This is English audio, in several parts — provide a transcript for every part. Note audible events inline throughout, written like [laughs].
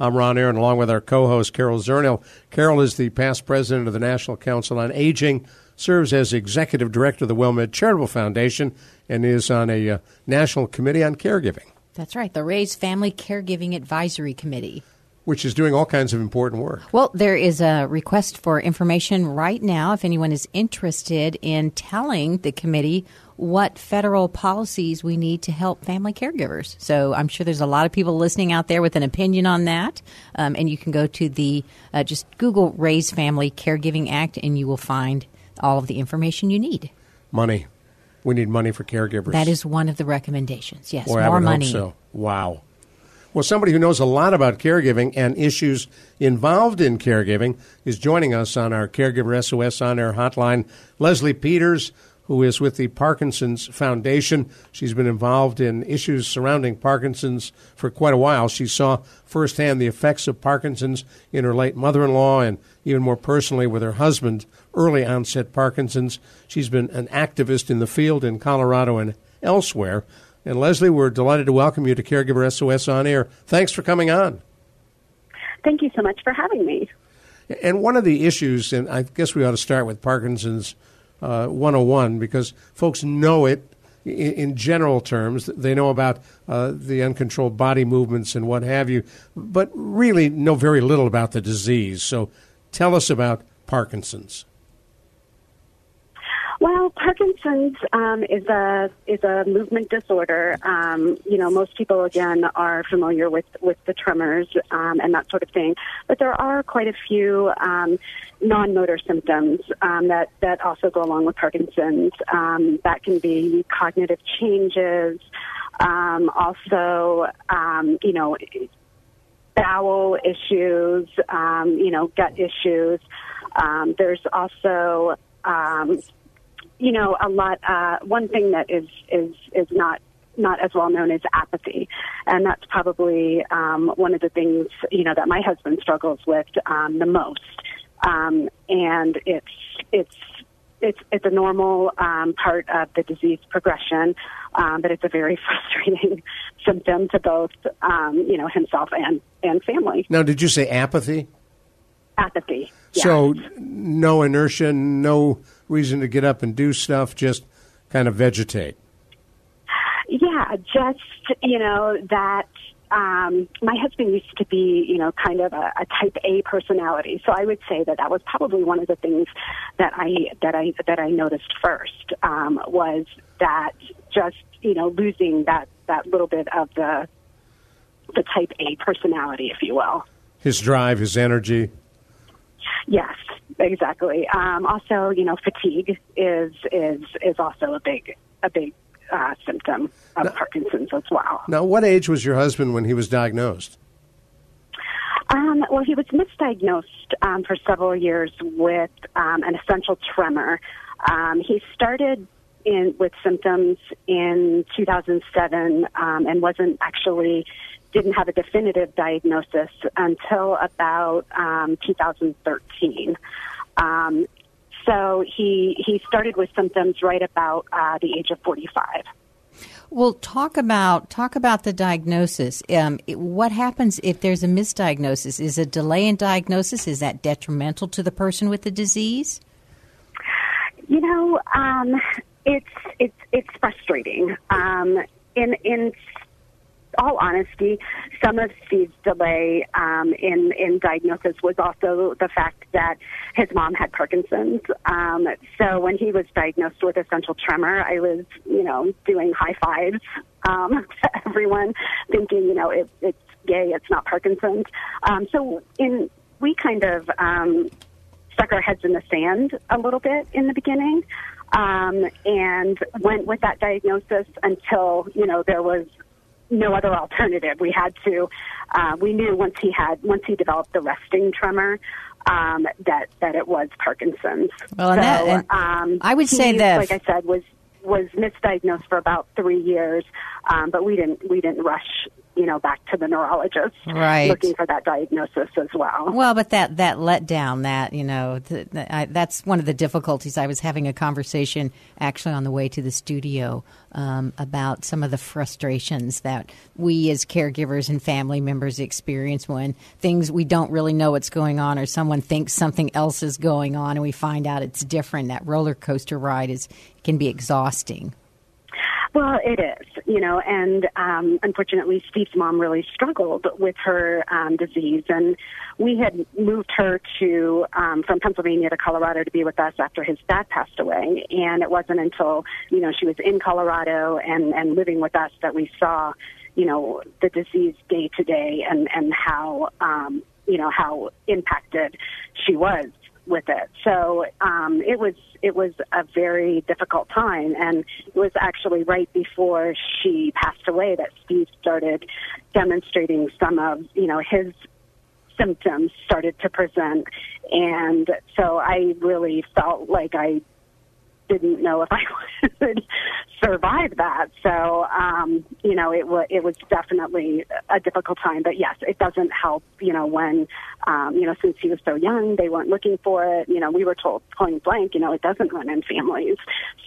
I'm Ron Aaron, along with our co-host Carol Zernial. Carol is the past president of the National Council on Aging, serves as executive director of the WellMed Charitable Foundation, and is on a uh, national committee on caregiving. That's right, the Raise Family Caregiving Advisory Committee which is doing all kinds of important work. Well, there is a request for information right now if anyone is interested in telling the committee what federal policies we need to help family caregivers. So I'm sure there's a lot of people listening out there with an opinion on that. Um, and you can go to the, uh, just Google Raise Family Caregiving Act and you will find all of the information you need. Money. We need money for caregivers. That is one of the recommendations. Yes, Boy, more money. so. Wow. Well, somebody who knows a lot about caregiving and issues involved in caregiving is joining us on our Caregiver SOS on air hotline. Leslie Peters, who is with the Parkinson's Foundation. She's been involved in issues surrounding Parkinson's for quite a while. She saw firsthand the effects of Parkinson's in her late mother in law and even more personally with her husband, early onset Parkinson's. She's been an activist in the field in Colorado and elsewhere. And Leslie, we're delighted to welcome you to Caregiver SOS on air. Thanks for coming on. Thank you so much for having me. And one of the issues, and I guess we ought to start with Parkinson's uh, 101 because folks know it in, in general terms. They know about uh, the uncontrolled body movements and what have you, but really know very little about the disease. So tell us about Parkinson's. Well, Parkinson's um, is a is a movement disorder. Um, you know, most people again are familiar with with the tremors um, and that sort of thing, but there are quite a few um, non-motor symptoms um, that that also go along with Parkinson's. Um, that can be cognitive changes, um, also, um, you know, bowel issues, um, you know, gut issues. Um, there's also um, you know, a lot. Uh, one thing that is is is not not as well known as apathy, and that's probably um, one of the things you know that my husband struggles with um, the most. Um, and it's it's it's it's a normal um, part of the disease progression, um, but it's a very [laughs] frustrating symptom to both um, you know himself and and family. Now, did you say apathy? Apathy. Yeah. So no inertia, no reason to get up and do stuff, just kind of vegetate. Yeah, just, you know, that um, my husband used to be, you know, kind of a, a type A personality. So I would say that that was probably one of the things that I that I that I noticed first um, was that just you know losing that that little bit of the the type A personality, if you will. His drive, his energy. Yes, exactly. Um, also, you know, fatigue is is is also a big a big uh, symptom of now, Parkinson's as well. Now, what age was your husband when he was diagnosed? Um, well, he was misdiagnosed um, for several years with um, an essential tremor. Um, he started in with symptoms in 2007 um, and wasn't actually didn't have a definitive diagnosis until about um, 2013. Um, so he he started with symptoms right about uh, the age of 45. Well, talk about talk about the diagnosis. Um, what happens if there's a misdiagnosis? Is a delay in diagnosis is that detrimental to the person with the disease? You know, um, it's it's it's frustrating. Um, in in all honesty, some of Steve's delay um, in in diagnosis was also the fact that his mom had Parkinson's. Um, so when he was diagnosed with essential tremor, I was, you know, doing high fives um, [laughs] to everyone, thinking, you know, it, it's yay, it's not Parkinson's. Um, so in we kind of um, stuck our heads in the sand a little bit in the beginning. Um, and went with that diagnosis until you know there was no other alternative. We had to. Uh, we knew once he had once he developed the resting tremor um, that that it was Parkinson's. Well, so, that, and um, I would say that, like I said, was was misdiagnosed for about three years, um, but we didn't we didn't rush you know back to the neurologist right. looking for that diagnosis as well. Well, but that that letdown that you know th- th- I, that's one of the difficulties. I was having a conversation actually on the way to the studio um, about some of the frustrations that we as caregivers and family members experience when things we don't really know what's going on or someone thinks something else is going on and we find out it's different. That roller coaster ride is can be exhausting. Well, it is, you know, and um, unfortunately, Steve's mom really struggled with her um, disease, and we had moved her to um, from Pennsylvania to Colorado to be with us after his dad passed away, and it wasn't until you know she was in Colorado and and living with us that we saw, you know, the disease day to day and and how um, you know how impacted she was with it. So um, it was it was a very difficult time, and it was actually right before she passed away that Steve started demonstrating some of you know his symptoms started to present, and so I really felt like I didn't know if I [laughs] would survive that. So, um, you know, it was it was definitely a difficult time. But yes, it doesn't help. You know, when um, you know, since he was so young, they weren't looking for it. You know, we were told point blank, you know, it doesn't run in families.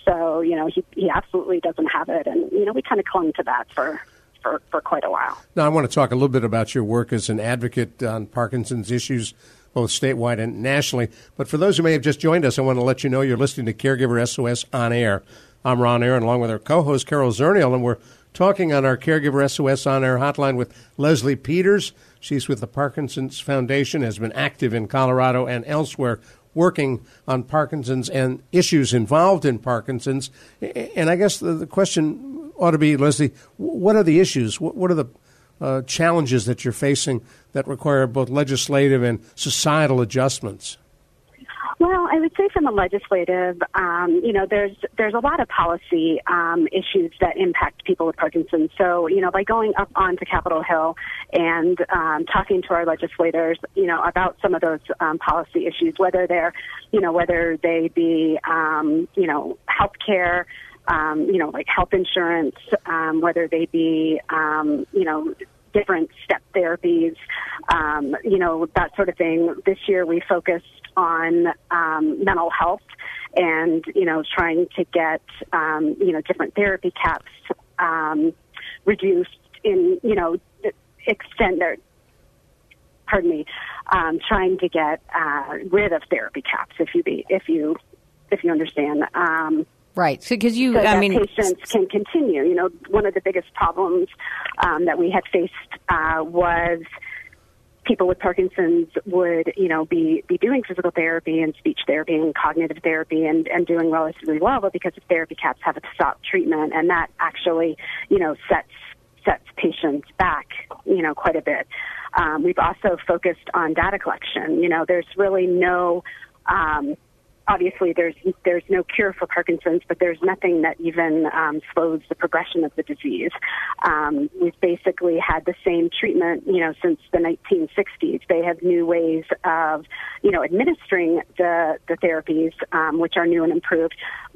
So, you know, he he absolutely doesn't have it, and you know, we kind of clung to that for for, for quite a while. Now, I want to talk a little bit about your work as an advocate on Parkinson's issues both statewide and nationally. But for those who may have just joined us, I want to let you know you're listening to Caregiver SOS on air. I'm Ron Aaron, along with our co-host Carol Zernial, and we're talking on our Caregiver SOS on air hotline with Leslie Peters. She's with the Parkinson's Foundation, has been active in Colorado and elsewhere working on Parkinson's and issues involved in Parkinson's. And I guess the, the question ought to be, Leslie, what are the issues? What, what are the uh, challenges that you're facing that require both legislative and societal adjustments? Well, I would say from a legislative, um, you know, there's there's a lot of policy um, issues that impact people with Parkinson's. So, you know, by going up onto Capitol Hill and um, talking to our legislators, you know, about some of those um, policy issues, whether they're, you know, whether they be, um, you know, health care, um, you know, like health insurance, um, whether they be, um, you know, different step therapies, um, you know, that sort of thing. This year we focused on um, mental health and, you know, trying to get, um, you know, different therapy caps um, reduced in, you know, extend their, pardon me, um, trying to get uh, rid of therapy caps if you be, if you, if you understand. Um, Right. So, because you, so I mean, patients can continue. You know, one of the biggest problems um, that we had faced uh, was people with Parkinson's would, you know, be be doing physical therapy and speech therapy and cognitive therapy and and doing relatively well, but because of therapy caps, have to stop treatment, and that actually, you know, sets sets patients back, you know, quite a bit. Um, we've also focused on data collection. You know, there's really no um, obviously there's there's no cure for Parkinson's, but there's nothing that even um, slows the progression of the disease. Um, we've basically had the same treatment, you know, since the 1960s. They have new ways of, you know, administering the the therapies, um, which are new and improved,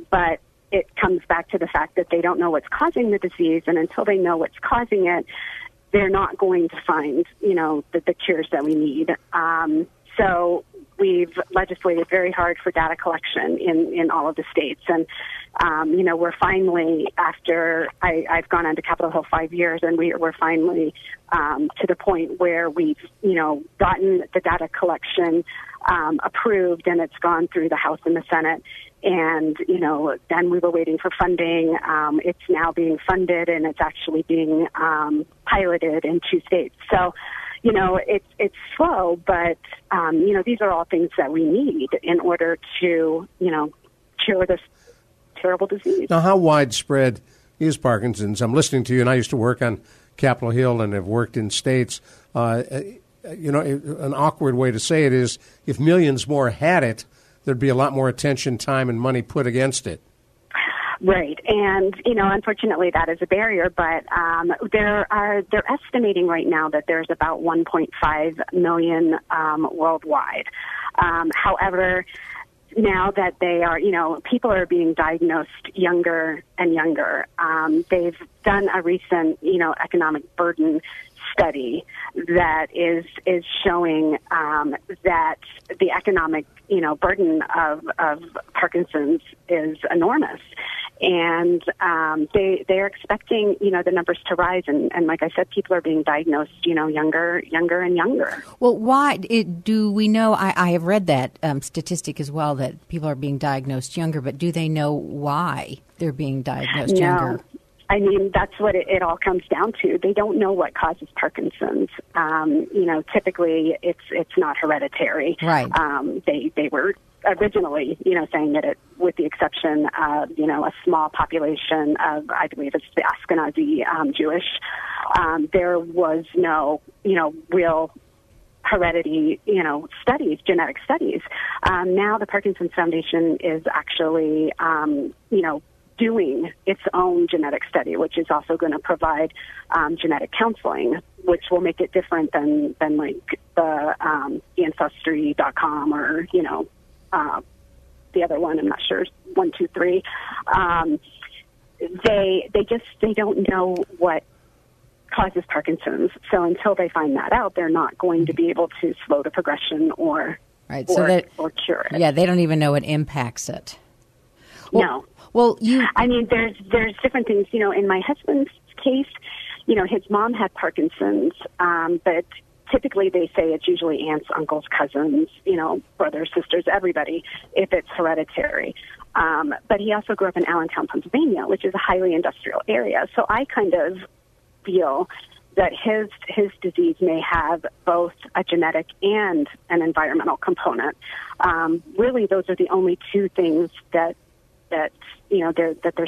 but it comes back to the fact that they don't know what's causing the disease, and until they know what's causing it, they're not going to find, you know, the, the cures that we need. Um, so we've legislated very hard for data collection in, in all of the states. And, um, you know, we're finally, after I, I've gone on to Capitol Hill five years, and we, we're finally um, to the point where we've, you know, gotten the data collection um, approved and it's gone through the House and the Senate. And, you know, then we were waiting for funding. Um, it's now being funded and it's actually being um, piloted in two states. So, you know, it's it's slow, but um, you know, these are all things that we need in order to, you know, cure this terrible disease. Now, how widespread is Parkinson's? I'm listening to you, and I used to work on Capitol Hill and have worked in states. Uh, you know, an awkward way to say it is if millions more had it, there'd be a lot more attention, time, and money put against it. Right, and you know, unfortunately, that is a barrier. But um, there are they're estimating right now that there's about 1.5 million um, worldwide. Um, however, now that they are, you know, people are being diagnosed younger and younger. Um, they've done a recent, you know, economic burden study that is is showing um, that the economic you know burden of of Parkinson's is enormous, and um, they they are expecting you know the numbers to rise, and, and like I said, people are being diagnosed you know younger younger and younger. Well, why it, do we know? I, I have read that um, statistic as well that people are being diagnosed younger, but do they know why they're being diagnosed no. younger? I mean, that's what it, it all comes down to. They don't know what causes Parkinson's. Um, you know, typically it's it's not hereditary. Right. Um, they they were originally, you know, saying that it, with the exception of you know a small population of, I believe it's the Ashkenazi um, Jewish, um, there was no you know real heredity, you know, studies, genetic studies. Um, now the Parkinson's Foundation is actually, um, you know, doing its own genetic study, which is also going to provide um, genetic counseling, which will make it different than than like the um, ancestry.com or you know uh, the other one. I'm not sure one two three. Um, they they just they don't know what causes Parkinson's. So until they find that out, they're not going to be able to slow the progression or right. Or, so that, or cure it. Yeah, they don't even know what impacts it. Well, no. Well, you. I mean, there's there's different things. You know, in my husband's case, you know, his mom had Parkinson's, um, but typically they say it's usually aunts, uncles, cousins, you know, brothers, sisters, everybody, if it's hereditary. Um, but he also grew up in Allentown, Pennsylvania, which is a highly industrial area. So I kind of feel that his his disease may have both a genetic and an environmental component. Um, really, those are the only two things that that you know they're, that they're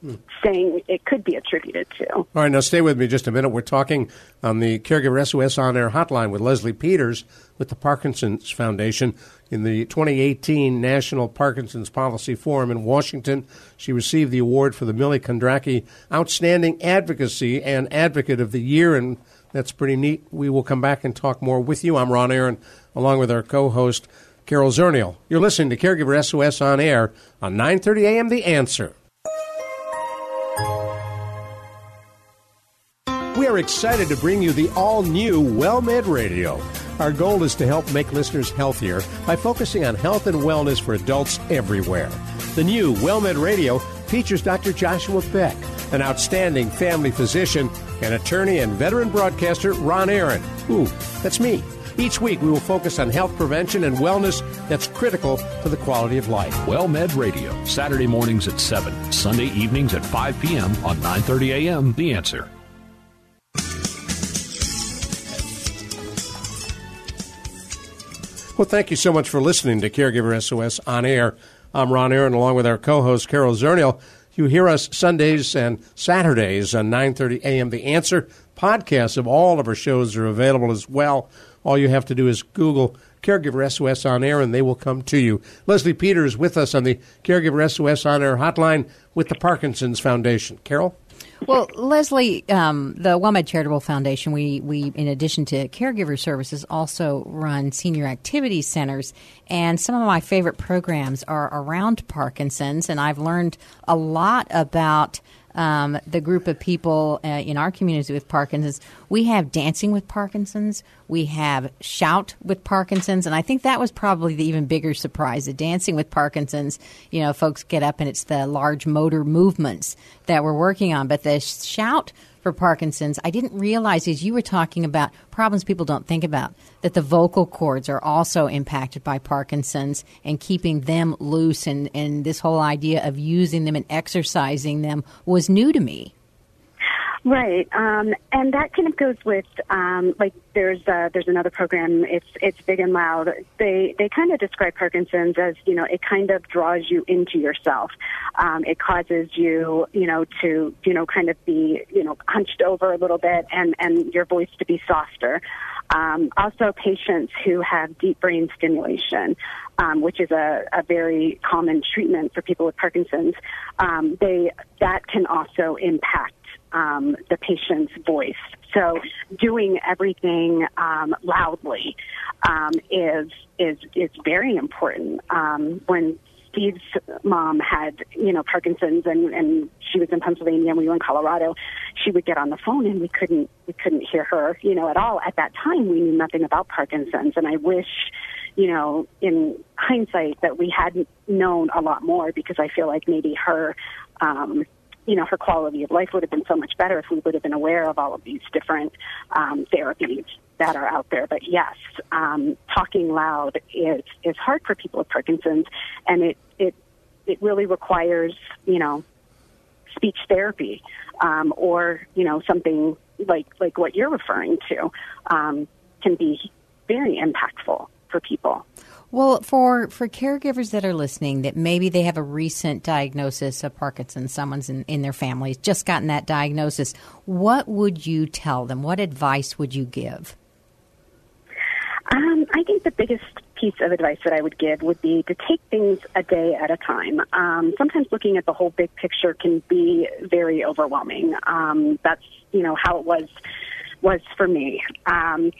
hmm. saying it could be attributed to. All right, now stay with me just a minute. We're talking on the Caregiver SOS on air hotline with Leslie Peters with the Parkinson's Foundation in the 2018 National Parkinson's Policy Forum in Washington. She received the award for the Milly Kondracke Outstanding Advocacy and Advocate of the Year, and that's pretty neat. We will come back and talk more with you. I'm Ron Aaron, along with our co-host Carol Zernial. You're listening to Caregiver SOS on air on 9:30 a.m. The Answer. We are excited to bring you the all-new WellMed Radio. Our goal is to help make listeners healthier by focusing on health and wellness for adults everywhere. The new WellMed Radio features Dr. Joshua Beck, an outstanding family physician, and attorney and veteran broadcaster Ron Aaron. Ooh, that's me. Each week, we will focus on health prevention and wellness that's critical to the quality of life. WellMed Radio, Saturday mornings at 7, Sunday evenings at 5 p.m. on 9:30 a.m. The Answer. Well, thank you so much for listening to Caregiver SOS on air. I'm Ron Aaron, along with our co-host Carol Zernial. You hear us Sundays and Saturdays on 9:30 a.m. The Answer. Podcasts of all of our shows are available as well all you have to do is Google Caregiver SOS on air and they will come to you. Leslie Peters with us on the Caregiver SOS on air hotline with the Parkinson's Foundation. Carol? Well, Leslie, um, the WellMed Charitable Foundation, we, we, in addition to caregiver services, also run senior activity centers. And some of my favorite programs are around Parkinson's. And I've learned a lot about um, the group of people uh, in our community with Parkinson's. We have Dancing with Parkinson's, we have Shout with Parkinson's, and I think that was probably the even bigger surprise. The Dancing with Parkinson's, you know, folks get up and it's the large motor movements that we're working on, but the Shout for Parkinson's, I didn't realize as you were talking about problems people don't think about that the vocal cords are also impacted by Parkinson's and keeping them loose and, and this whole idea of using them and exercising them was new to me. Right, um, and that kind of goes with um, like there's uh, there's another program. It's it's big and loud. They they kind of describe Parkinson's as you know it kind of draws you into yourself. Um, it causes you you know to you know kind of be you know hunched over a little bit and and your voice to be softer. Um, also, patients who have deep brain stimulation, um, which is a, a, very common treatment for people with Parkinson's, um, they that can also impact um, the patient's voice. So, doing everything um, loudly um, is is is very important. Um, when Steve's mom had, you know, Parkinson's and, and she was in Pennsylvania and we were in Colorado, she would get on the phone and we couldn't we couldn't hear her, you know, at all. At that time we knew nothing about Parkinson's and I wish, you know, in hindsight that we hadn't known a lot more because I feel like maybe her um you know, her quality of life would have been so much better if we would have been aware of all of these different um, therapies that are out there. But yes, um, talking loud is is hard for people with Parkinson's, and it it it really requires you know speech therapy um, or you know something like like what you're referring to um, can be very impactful for people. Well, for for caregivers that are listening, that maybe they have a recent diagnosis of Parkinson's, someone's in, in their family just gotten that diagnosis. What would you tell them? What advice would you give? Um, I think the biggest piece of advice that I would give would be to take things a day at a time. Um, sometimes looking at the whole big picture can be very overwhelming. Um, that's you know how it was was for me. Um,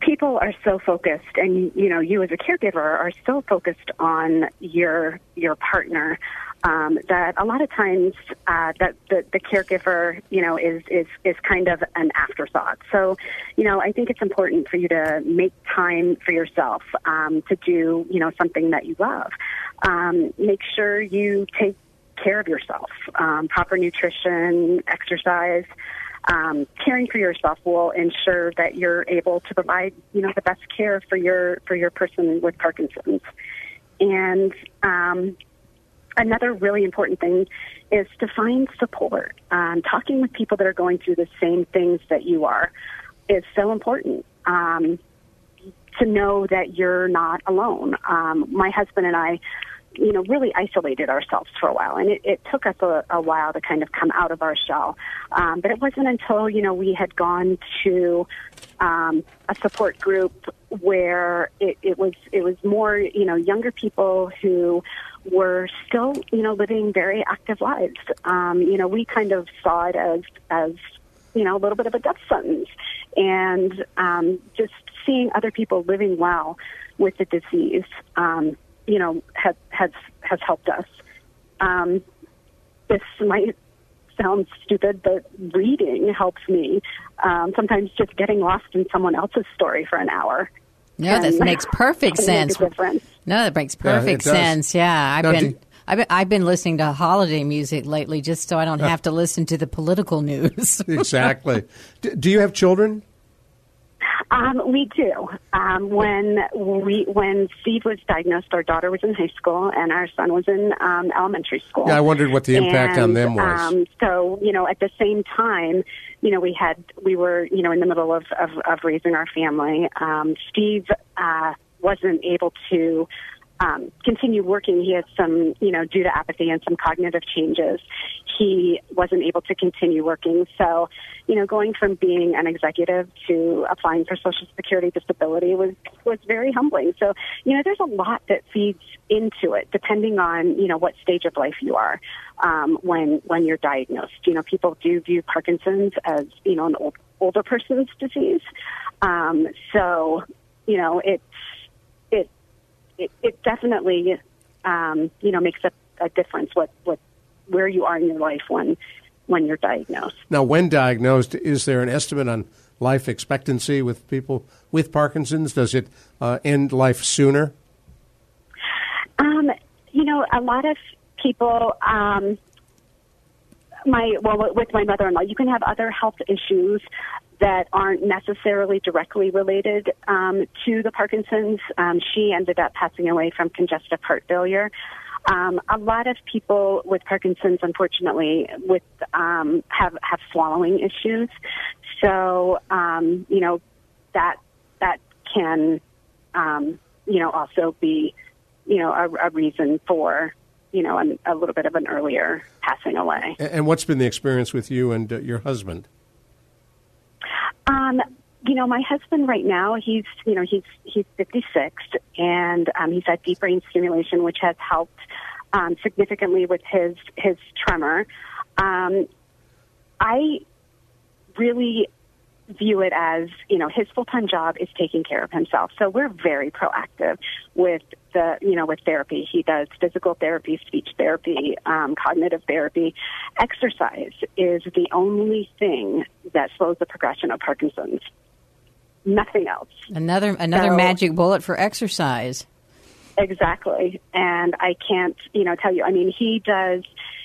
people are so focused and you know you as a caregiver are so focused on your your partner um, that a lot of times uh, that the, the caregiver you know is is is kind of an afterthought. So you know I think it's important for you to make time for yourself um, to do you know something that you love. Um, make sure you take care of yourself um, proper nutrition exercise um, caring for yourself will ensure that you're able to provide, you know, the best care for your for your person with Parkinson's. And um, another really important thing is to find support. Um, talking with people that are going through the same things that you are is so important. Um, to know that you're not alone. Um, my husband and I you know, really isolated ourselves for a while. And it, it took us a, a while to kind of come out of our shell. Um, but it wasn't until, you know, we had gone to um, a support group where it, it was it was more, you know, younger people who were still, you know, living very active lives. Um, you know, we kind of saw it as as you know a little bit of a death sentence, and um, just seeing other people living well with the disease um, you know, has has has helped us. Um, this might sound stupid, but reading helps me. Um, sometimes just getting lost in someone else's story for an hour. No, that makes perfect [laughs] sense. No, that makes perfect yeah, sense. Yeah, I've been. I've been, I've been listening to holiday music lately just so I don't have to listen to the political news. [laughs] exactly. Do, do you have children? Um, we do. Um, when we when Steve was diagnosed, our daughter was in high school and our son was in um, elementary school. Yeah, I wondered what the impact and, on them was. Um, so you know, at the same time, you know, we had we were you know in the middle of of, of raising our family. Um, Steve uh, wasn't able to um, continue working. He had some, you know, due to apathy and some cognitive changes, he wasn't able to continue working. So, you know, going from being an executive to applying for Social Security disability was was very humbling. So, you know, there's a lot that feeds into it, depending on you know what stage of life you are um, when when you're diagnosed. You know, people do view Parkinson's as you know an old, older person's disease. Um, so, you know, it's it, it definitely, um, you know, makes a, a difference what, what, where you are in your life when, when you're diagnosed. Now, when diagnosed, is there an estimate on life expectancy with people with Parkinson's? Does it uh, end life sooner? Um, you know, a lot of people, um, my well, with my mother-in-law, you can have other health issues that aren't necessarily directly related um, to the Parkinson's. Um, she ended up passing away from congestive heart failure. Um, a lot of people with Parkinson's, unfortunately, with um, have have swallowing issues. So um, you know that that can um, you know also be you know a, a reason for you know an, a little bit of an earlier passing away. And what's been the experience with you and uh, your husband? Um, you know, my husband right now, he's, you know, he's, he's 56 and, um, he's had deep brain stimulation, which has helped, um, significantly with his, his tremor. Um, I really view it as, you know, his full-time job is taking care of himself. So we're very proactive with the, you know, with therapy. He does physical therapy, speech therapy, um, cognitive therapy. Exercise is the only thing that slows the progression of Parkinson's. Nothing else. Another another So- magic bullet for exercise. Exactly. And I can't, you know, tell you, I mean, he does,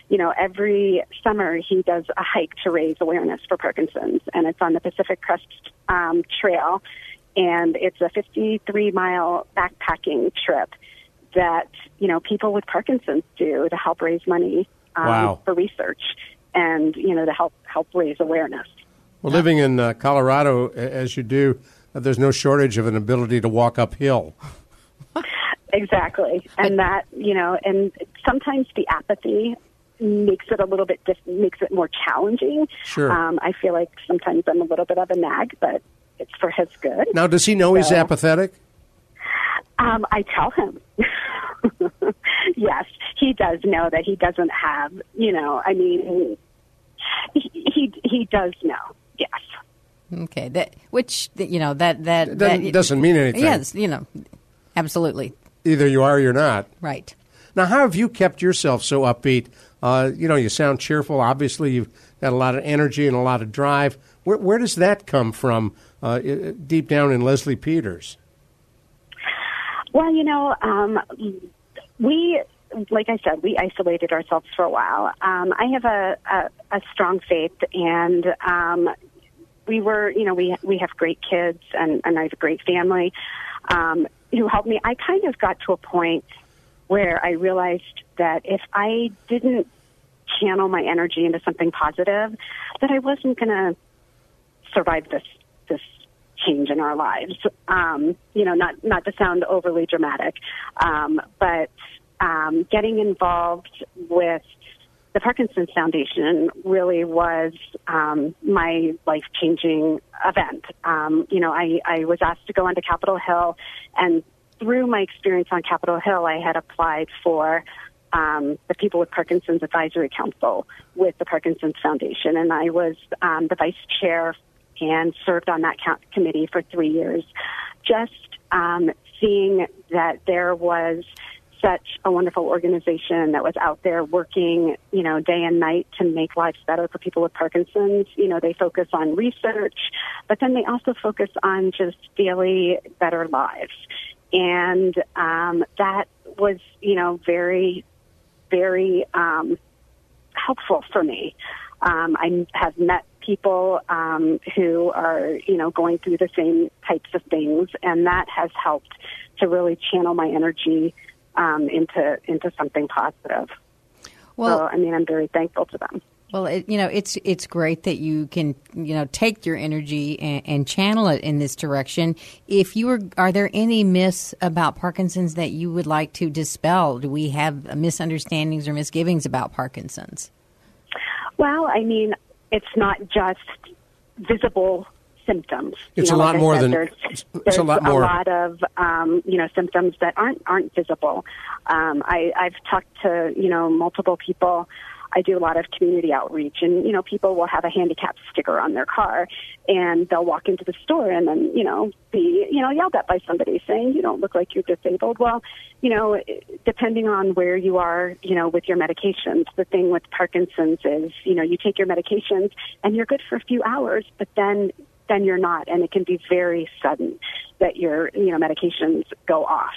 you know, every summer he does a hike to raise awareness for Parkinson's, and it's on the Pacific Crest um, Trail, and it's a 53 mile backpacking trip that, you know, people with Parkinson's do to help raise money um, Wow. for research and, you know, to help, help raise awareness. Well, living in uh, Colorado, as you do, uh, there's no shortage of an ability to walk uphill. [laughs] Exactly, and that you know, and sometimes the apathy makes it a little bit dif- makes it more challenging. Sure. Um, I feel like sometimes I'm a little bit of a nag, but it's for his good. Now, does he know he's apathetic? Um, I tell him. [laughs] yes, he does know that he doesn't have. You know, I mean, he he, he does know. Yes. Okay, that which you know that that Doesn't, that doesn't mean anything. Yes, you know, absolutely Either you are or you're not. right. Now, how have you kept yourself so upbeat? Uh, you know, you sound cheerful. Obviously, you've got a lot of energy and a lot of drive. Where, where does that come from uh, deep down in Leslie Peters? Well, you know, um, we, like I said, we isolated ourselves for a while. Um, I have a, a, a strong faith, and um, we were, you know, we we have great kids, and, and I have a great family um, who helped me. I kind of got to a point where I realized that if I didn't channel my energy into something positive, that I wasn't going to survive this this change in our lives. Um, you know, not not to sound overly dramatic, um, but um, getting involved with the Parkinson's Foundation really was um, my life changing event. Um, you know, I, I was asked to go onto Capitol Hill, and through my experience on Capitol Hill, I had applied for um, the People with Parkinson's Advisory Council with the Parkinson's Foundation, and I was um, the vice chair and served on that committee for three years. Just um, seeing that there was such a wonderful organization that was out there working, you know, day and night to make lives better for people with Parkinson's. You know, they focus on research, but then they also focus on just daily better lives. And um, that was, you know, very, very um, helpful for me. Um, I have met people um, who are, you know, going through the same types of things, and that has helped to really channel my energy um, into into something positive. Well, so, I mean, I'm very thankful to them. Well, it, you know, it's it's great that you can you know take your energy and, and channel it in this direction. If you were, are there any myths about Parkinson's that you would like to dispel? Do we have misunderstandings or misgivings about Parkinson's? Well, I mean, it's not just visible symptoms. You It's know, a lot like more said, than- there's, it's there's a lot more. of um, you know symptoms that aren't aren't visible. Um, I, I've talked to you know multiple people. I do a lot of community outreach, and you know people will have a handicap sticker on their car, and they'll walk into the store and then you know be you know yelled at by somebody saying you don't look like you're disabled. Well, you know depending on where you are, you know with your medications. The thing with Parkinson's is you know you take your medications and you're good for a few hours, but then then you're not, and it can be very sudden that your you know medications go off.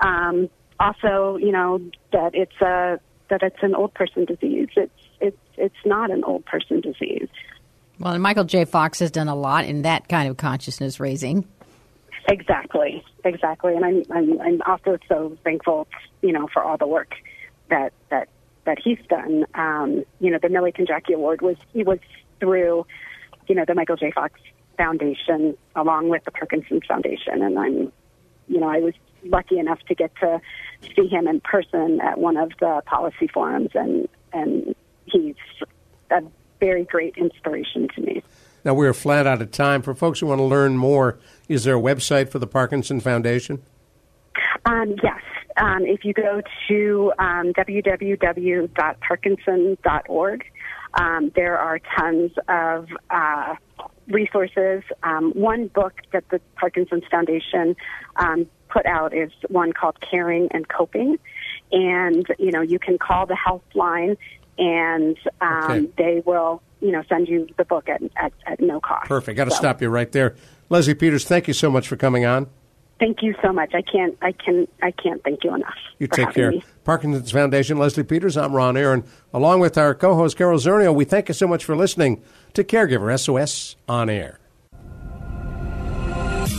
Um, also, you know that it's a that it's an old person disease. It's it's it's not an old person disease. Well, and Michael J. Fox has done a lot in that kind of consciousness raising. Exactly, exactly, and I'm I'm I'm also so thankful, you know, for all the work that that that he's done. Um, you know, the Milly Kondracke Award was he was through, you know, the Michael J. Fox Foundation along with the Parkinson's Foundation, and I'm, you know, I was lucky enough to get to see him in person at one of the policy forums, and and he's a very great inspiration to me. Now, we're flat out of time. For folks who want to learn more, is there a website for the Parkinson Foundation? Um, yes. Um, if you go to um, www.parkinson.org, um, there are tons of uh, resources. Um, one book that the Parkinson's Foundation um, put out is one called Caring and Coping. And, you know, you can call the helpline and um, Okay. they will, you know, send you the book at, at, at no cost. Perfect. Got to So, stop you right there. Leslie Peters, thank you so much for coming on. Thank you so much. I can't, I can, I can't thank you enough. You take care. me. Parkinson's Foundation, Leslie Peters, I'm Ron Aaron. Along with our co host, Carol Zernial, we thank you so much for listening to Caregiver SOS On Air.